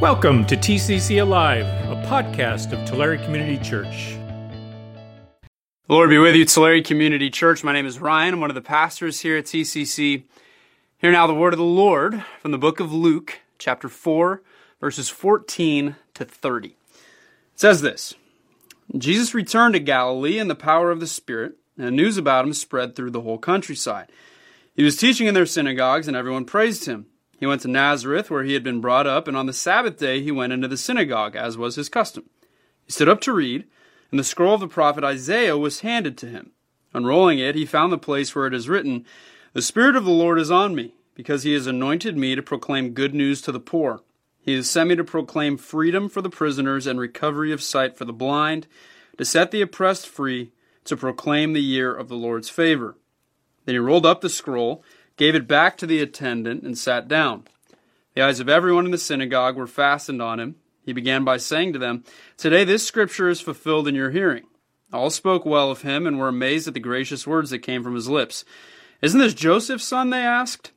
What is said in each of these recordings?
Welcome to TCC Alive, a podcast of Tulare Community Church. The Lord be with you, Tulare Community Church. My name is Ryan. I'm one of the pastors here at TCC. Hear now the word of the Lord from the book of Luke, chapter 4, verses 14 to 30. It says this Jesus returned to Galilee in the power of the Spirit, and news about him spread through the whole countryside. He was teaching in their synagogues, and everyone praised him. He went to Nazareth, where he had been brought up, and on the Sabbath day he went into the synagogue, as was his custom. He stood up to read, and the scroll of the prophet Isaiah was handed to him. Unrolling it, he found the place where it is written, The Spirit of the Lord is on me, because he has anointed me to proclaim good news to the poor. He has sent me to proclaim freedom for the prisoners and recovery of sight for the blind, to set the oppressed free, to proclaim the year of the Lord's favor. Then he rolled up the scroll gave it back to the attendant, and sat down. The eyes of everyone in the synagogue were fastened on him. He began by saying to them, Today this scripture is fulfilled in your hearing. All spoke well of him and were amazed at the gracious words that came from his lips. Isn't this Joseph's son? They asked.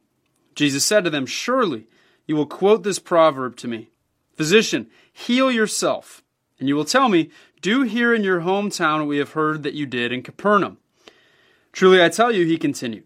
Jesus said to them, Surely you will quote this proverb to me Physician, heal yourself. And you will tell me, Do here in your hometown what we have heard that you did in Capernaum. Truly I tell you, he continued.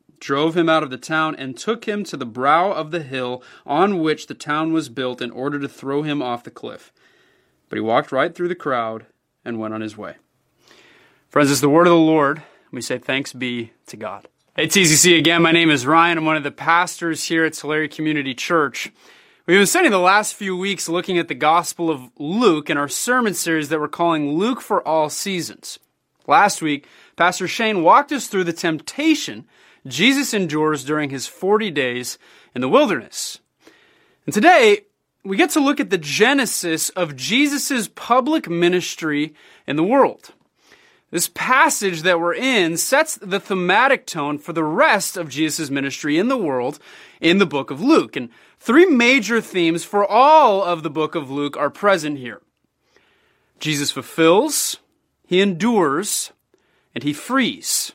drove him out of the town, and took him to the brow of the hill on which the town was built in order to throw him off the cliff. But he walked right through the crowd and went on his way. Friends, it's the word of the Lord. We say thanks be to God. Hey, TCC again. My name is Ryan. I'm one of the pastors here at Tulare Community Church. We've been spending the last few weeks looking at the Gospel of Luke in our sermon series that we're calling Luke for All Seasons. Last week, Pastor Shane walked us through the temptation Jesus endures during his 40 days in the wilderness. And today, we get to look at the genesis of Jesus' public ministry in the world. This passage that we're in sets the thematic tone for the rest of Jesus' ministry in the world in the book of Luke. And three major themes for all of the book of Luke are present here. Jesus fulfills, he endures, and he frees.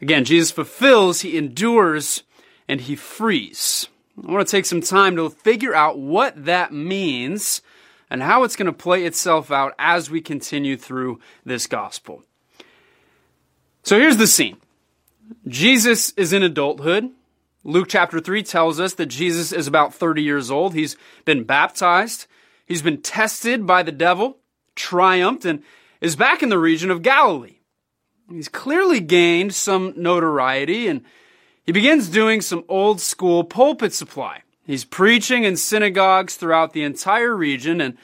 Again, Jesus fulfills, he endures, and he frees. I want to take some time to figure out what that means and how it's going to play itself out as we continue through this gospel. So here's the scene Jesus is in adulthood. Luke chapter 3 tells us that Jesus is about 30 years old. He's been baptized. He's been tested by the devil, triumphed, and is back in the region of Galilee. He's clearly gained some notoriety and he begins doing some old school pulpit supply. He's preaching in synagogues throughout the entire region and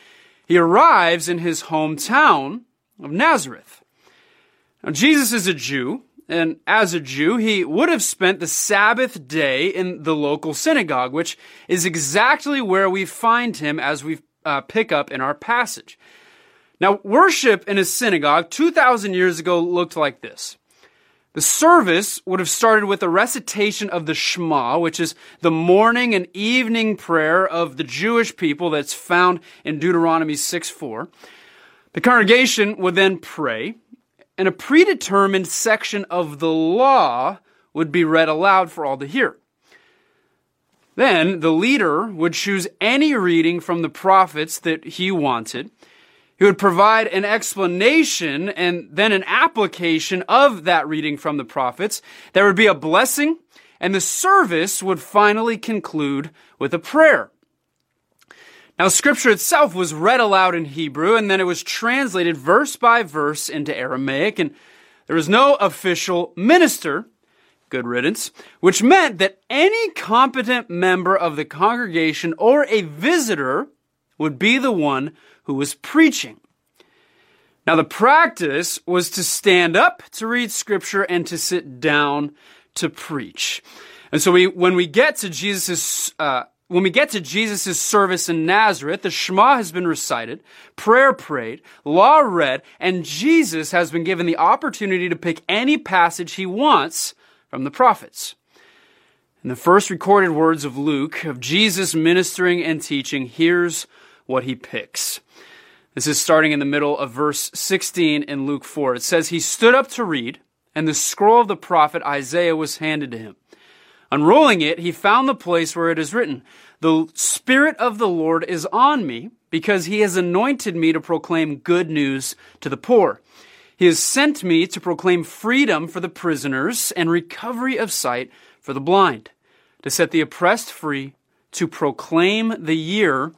he arrives in his hometown of Nazareth. Now, Jesus is a Jew, and as a Jew, he would have spent the Sabbath day in the local synagogue, which is exactly where we find him as we uh, pick up in our passage. Now, worship in a synagogue 2,000 years ago looked like this. The service would have started with a recitation of the Shema, which is the morning and evening prayer of the Jewish people that's found in Deuteronomy 6 4. The congregation would then pray, and a predetermined section of the law would be read aloud for all to hear. Then the leader would choose any reading from the prophets that he wanted he would provide an explanation and then an application of that reading from the prophets. There would be a blessing, and the service would finally conclude with a prayer. Now, scripture itself was read aloud in Hebrew, and then it was translated verse by verse into Aramaic, and there was no official minister, good riddance, which meant that any competent member of the congregation or a visitor would be the one who was preaching. Now, the practice was to stand up to read scripture and to sit down to preach. And so we, when we get to Jesus' uh, when we get to Jesus' service in Nazareth, the Shema has been recited, prayer prayed, law read, and Jesus has been given the opportunity to pick any passage he wants from the prophets. In the first recorded words of Luke, of Jesus ministering and teaching, here's what he picks. This is starting in the middle of verse 16 in Luke 4. It says, He stood up to read, and the scroll of the prophet Isaiah was handed to him. Unrolling it, he found the place where it is written, The Spirit of the Lord is on me, because he has anointed me to proclaim good news to the poor. He has sent me to proclaim freedom for the prisoners and recovery of sight for the blind, to set the oppressed free, to proclaim the year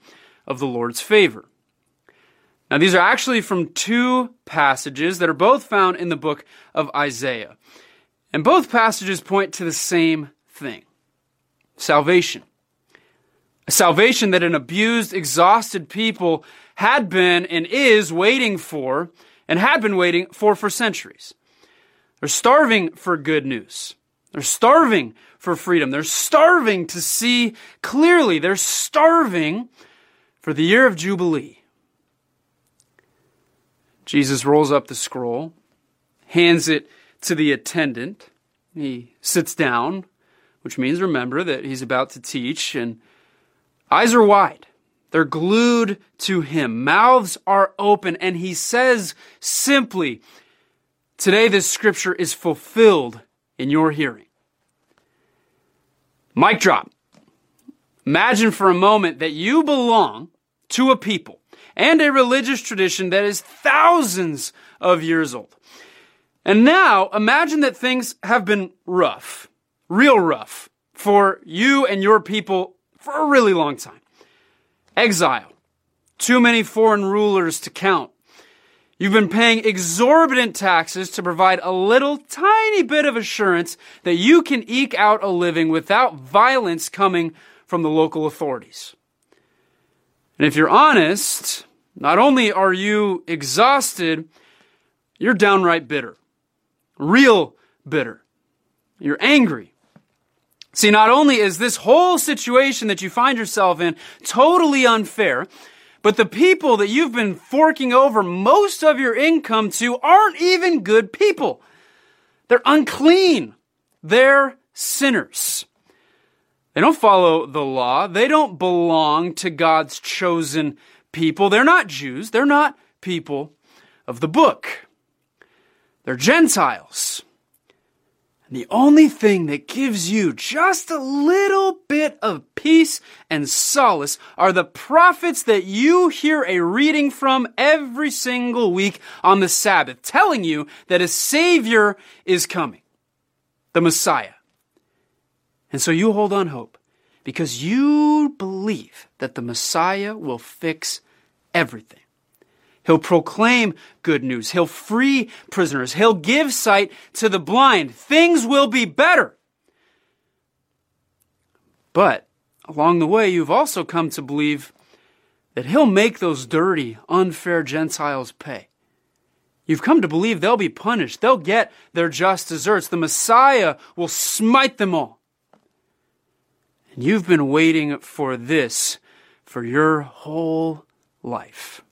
of the Lord's favor. Now, these are actually from two passages that are both found in the book of Isaiah. And both passages point to the same thing salvation. A salvation that an abused, exhausted people had been and is waiting for and had been waiting for for centuries. They're starving for good news. They're starving for freedom. They're starving to see clearly. They're starving for the year of Jubilee. Jesus rolls up the scroll, hands it to the attendant. He sits down, which means remember that he's about to teach, and eyes are wide. They're glued to him. Mouths are open, and he says simply, Today this scripture is fulfilled in your hearing. Mic drop. Imagine for a moment that you belong to a people and a religious tradition that is thousands of years old. And now imagine that things have been rough, real rough, for you and your people for a really long time. Exile, too many foreign rulers to count, You've been paying exorbitant taxes to provide a little tiny bit of assurance that you can eke out a living without violence coming from the local authorities. And if you're honest, not only are you exhausted, you're downright bitter. Real bitter. You're angry. See, not only is this whole situation that you find yourself in totally unfair, but the people that you've been forking over most of your income to aren't even good people. They're unclean. They're sinners. They don't follow the law. They don't belong to God's chosen people. They're not Jews. They're not people of the book. They're Gentiles. The only thing that gives you just a little bit of peace and solace are the prophets that you hear a reading from every single week on the Sabbath, telling you that a Savior is coming, the Messiah. And so you hold on hope because you believe that the Messiah will fix everything. He'll proclaim good news. He'll free prisoners. He'll give sight to the blind. Things will be better. But along the way, you've also come to believe that he'll make those dirty, unfair Gentiles pay. You've come to believe they'll be punished. They'll get their just deserts. The Messiah will smite them all. And you've been waiting for this for your whole life.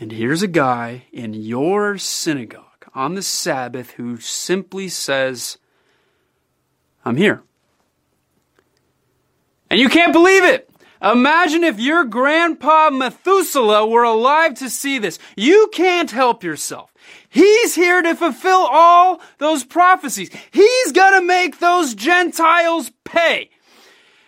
And here's a guy in your synagogue on the Sabbath who simply says, I'm here. And you can't believe it. Imagine if your grandpa Methuselah were alive to see this. You can't help yourself. He's here to fulfill all those prophecies. He's gonna make those Gentiles pay.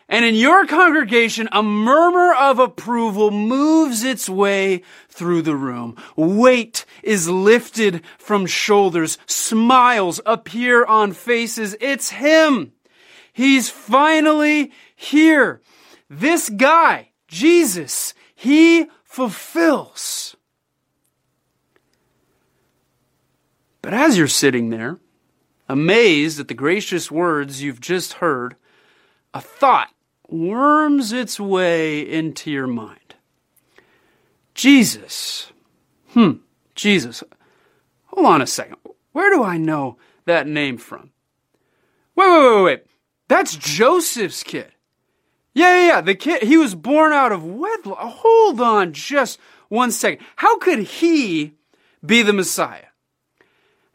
And in your congregation, a murmur of approval moves its way through the room. Weight is lifted from shoulders. Smiles appear on faces. It's him. He's finally here. This guy, Jesus, he fulfills. But as you're sitting there, amazed at the gracious words you've just heard, a thought worms its way into your mind. Jesus. Hmm, Jesus. Hold on a second. Where do I know that name from? Wait, wait, wait, wait. That's Joseph's kid. Yeah, yeah, yeah. The kid, he was born out of wedlock. Hold on just one second. How could he be the Messiah?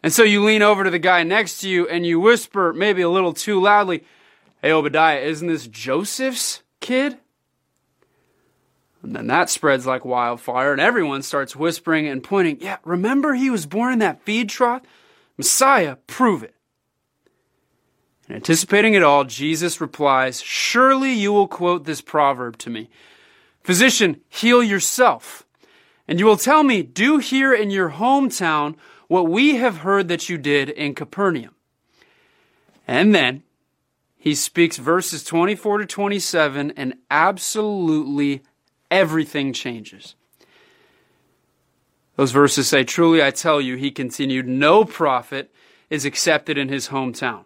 And so you lean over to the guy next to you and you whisper, maybe a little too loudly, Hey, Obadiah, isn't this Joseph's kid? And then that spreads like wildfire, and everyone starts whispering and pointing, Yeah, remember he was born in that feed trough? Messiah, prove it. And anticipating it all, Jesus replies, Surely you will quote this proverb to me Physician, heal yourself. And you will tell me, Do here in your hometown what we have heard that you did in Capernaum. And then he speaks verses 24 to 27, and absolutely everything changes. Those verses say, Truly I tell you, he continued, no prophet is accepted in his hometown.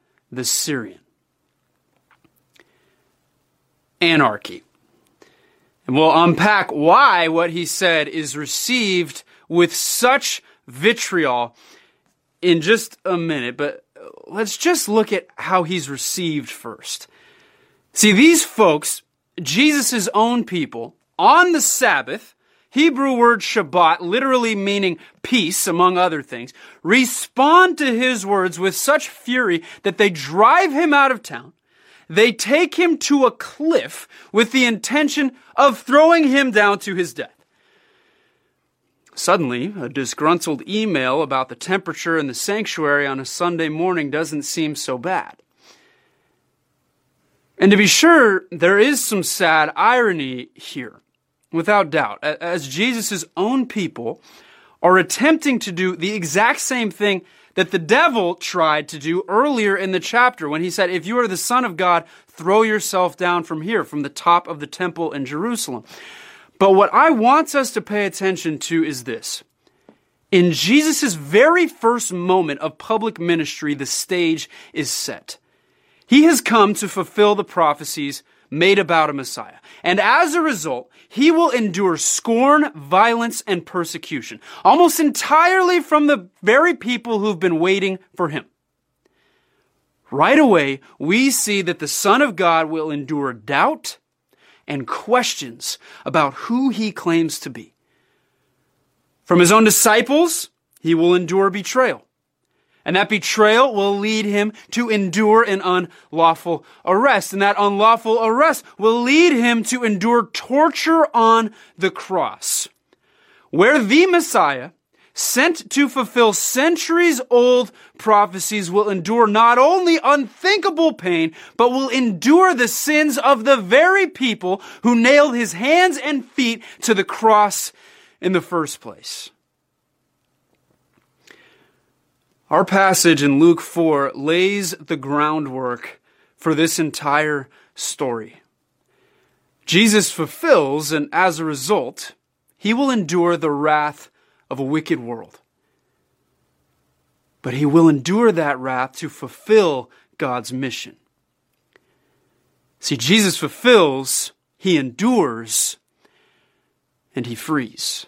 the Syrian. Anarchy. And we'll unpack why what he said is received with such vitriol in just a minute, but let's just look at how he's received first. See, these folks, Jesus' own people, on the Sabbath, Hebrew word Shabbat, literally meaning peace, among other things, respond to his words with such fury that they drive him out of town. They take him to a cliff with the intention of throwing him down to his death. Suddenly, a disgruntled email about the temperature in the sanctuary on a Sunday morning doesn't seem so bad. And to be sure, there is some sad irony here, without doubt, as Jesus' own people are attempting to do the exact same thing that the devil tried to do earlier in the chapter when he said, If you are the Son of God, throw yourself down from here, from the top of the temple in Jerusalem. But what I want us to pay attention to is this. In Jesus' very first moment of public ministry, the stage is set. He has come to fulfill the prophecies made about a Messiah. And as a result, he will endure scorn, violence, and persecution, almost entirely from the very people who've been waiting for him. Right away, we see that the Son of God will endure doubt, and questions about who he claims to be. From his own disciples, he will endure betrayal. And that betrayal will lead him to endure an unlawful arrest. And that unlawful arrest will lead him to endure torture on the cross. Where the Messiah sent to fulfill centuries old prophecies, will endure not only unthinkable pain, but will endure the sins of the very people who nailed his hands and feet to the cross in the first place. Our passage in Luke 4 lays the groundwork for this entire story. Jesus fulfills, and as a result, he will endure the wrath of a wicked world. But he will endure that wrath to fulfill God's mission. See, Jesus fulfills, he endures, and he frees.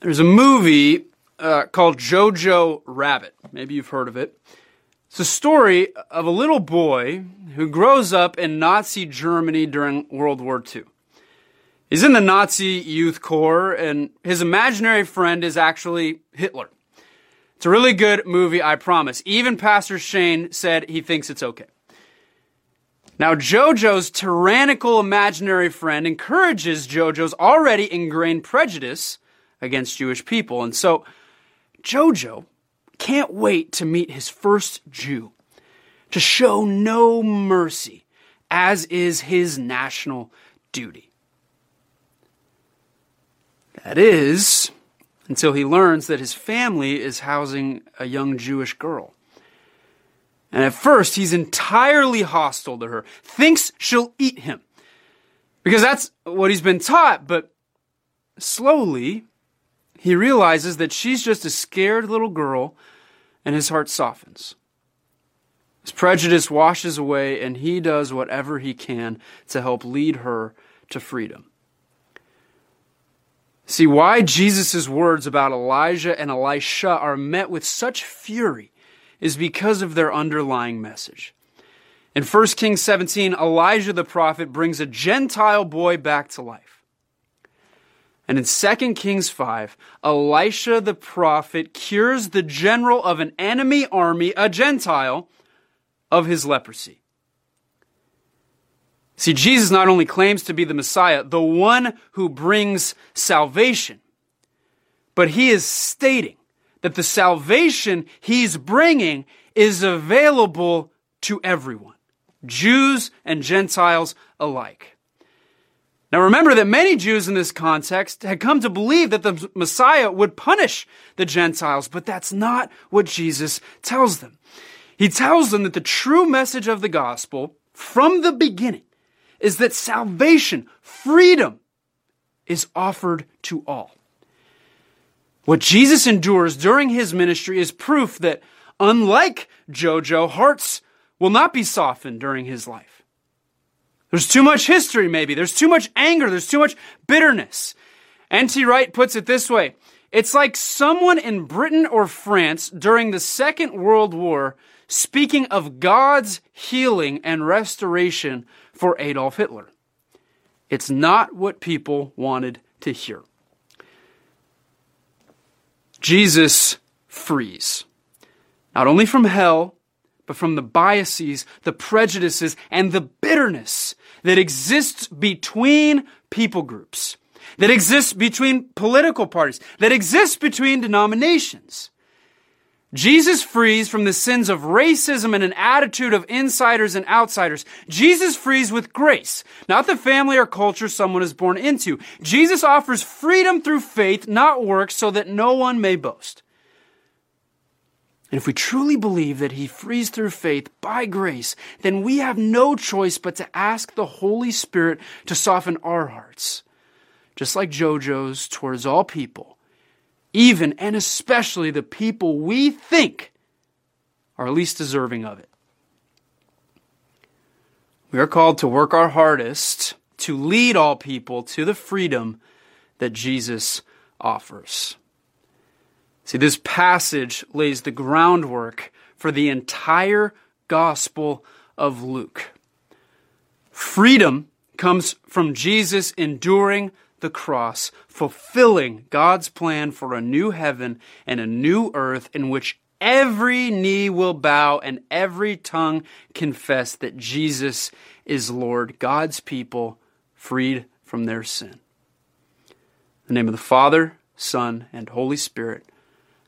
There's a movie uh, called Jojo Rabbit. Maybe you've heard of it. It's a story of a little boy who grows up in Nazi Germany during World War II. He's in the Nazi Youth Corps, and his imaginary friend is actually Hitler. It's a really good movie, I promise. Even Pastor Shane said he thinks it's okay. Now, Jojo's tyrannical imaginary friend encourages Jojo's already ingrained prejudice against Jewish people. And so, Jojo can't wait to meet his first Jew, to show no mercy, as is his national duty. That is, until he learns that his family is housing a young Jewish girl. And at first, he's entirely hostile to her, thinks she'll eat him. Because that's what he's been taught, but slowly, he realizes that she's just a scared little girl, and his heart softens. His prejudice washes away, and he does whatever he can to help lead her to freedom. See, why Jesus' words about Elijah and Elisha are met with such fury is because of their underlying message. In 1 Kings 17, Elijah the prophet brings a Gentile boy back to life. And in 2 Kings 5, Elisha the prophet cures the general of an enemy army, a Gentile, of his leprosy. See, Jesus not only claims to be the Messiah, the one who brings salvation, but he is stating that the salvation he's bringing is available to everyone, Jews and Gentiles alike. Now remember that many Jews in this context had come to believe that the Messiah would punish the Gentiles, but that's not what Jesus tells them. He tells them that the true message of the gospel from the beginning is that salvation, freedom, is offered to all. What Jesus endures during his ministry is proof that, unlike Jojo, hearts will not be softened during his life. There's too much history, maybe. There's too much anger. There's too much bitterness. N.T. Wright puts it this way It's like someone in Britain or France during the Second World War speaking of God's healing and restoration for Adolf Hitler. It's not what people wanted to hear. Jesus frees, not only from hell, but from the biases, the prejudices, and the bitterness that exists between people groups, that exists between political parties, that exists between denominations. Jesus frees from the sins of racism and an attitude of insiders and outsiders. Jesus frees with grace, not the family or culture someone is born into. Jesus offers freedom through faith, not works, so that no one may boast. And if we truly believe that he frees through faith by grace, then we have no choice but to ask the Holy Spirit to soften our hearts, just like Jojo's towards all people even and especially the people we think are least deserving of it. We are called to work our hardest to lead all people to the freedom that Jesus offers. See, this passage lays the groundwork for the entire Gospel of Luke. Freedom comes from Jesus enduring the cross, fulfilling God's plan for a new heaven and a new earth in which every knee will bow and every tongue confess that Jesus is Lord, God's people freed from their sin. In the name of the Father, Son, and Holy Spirit.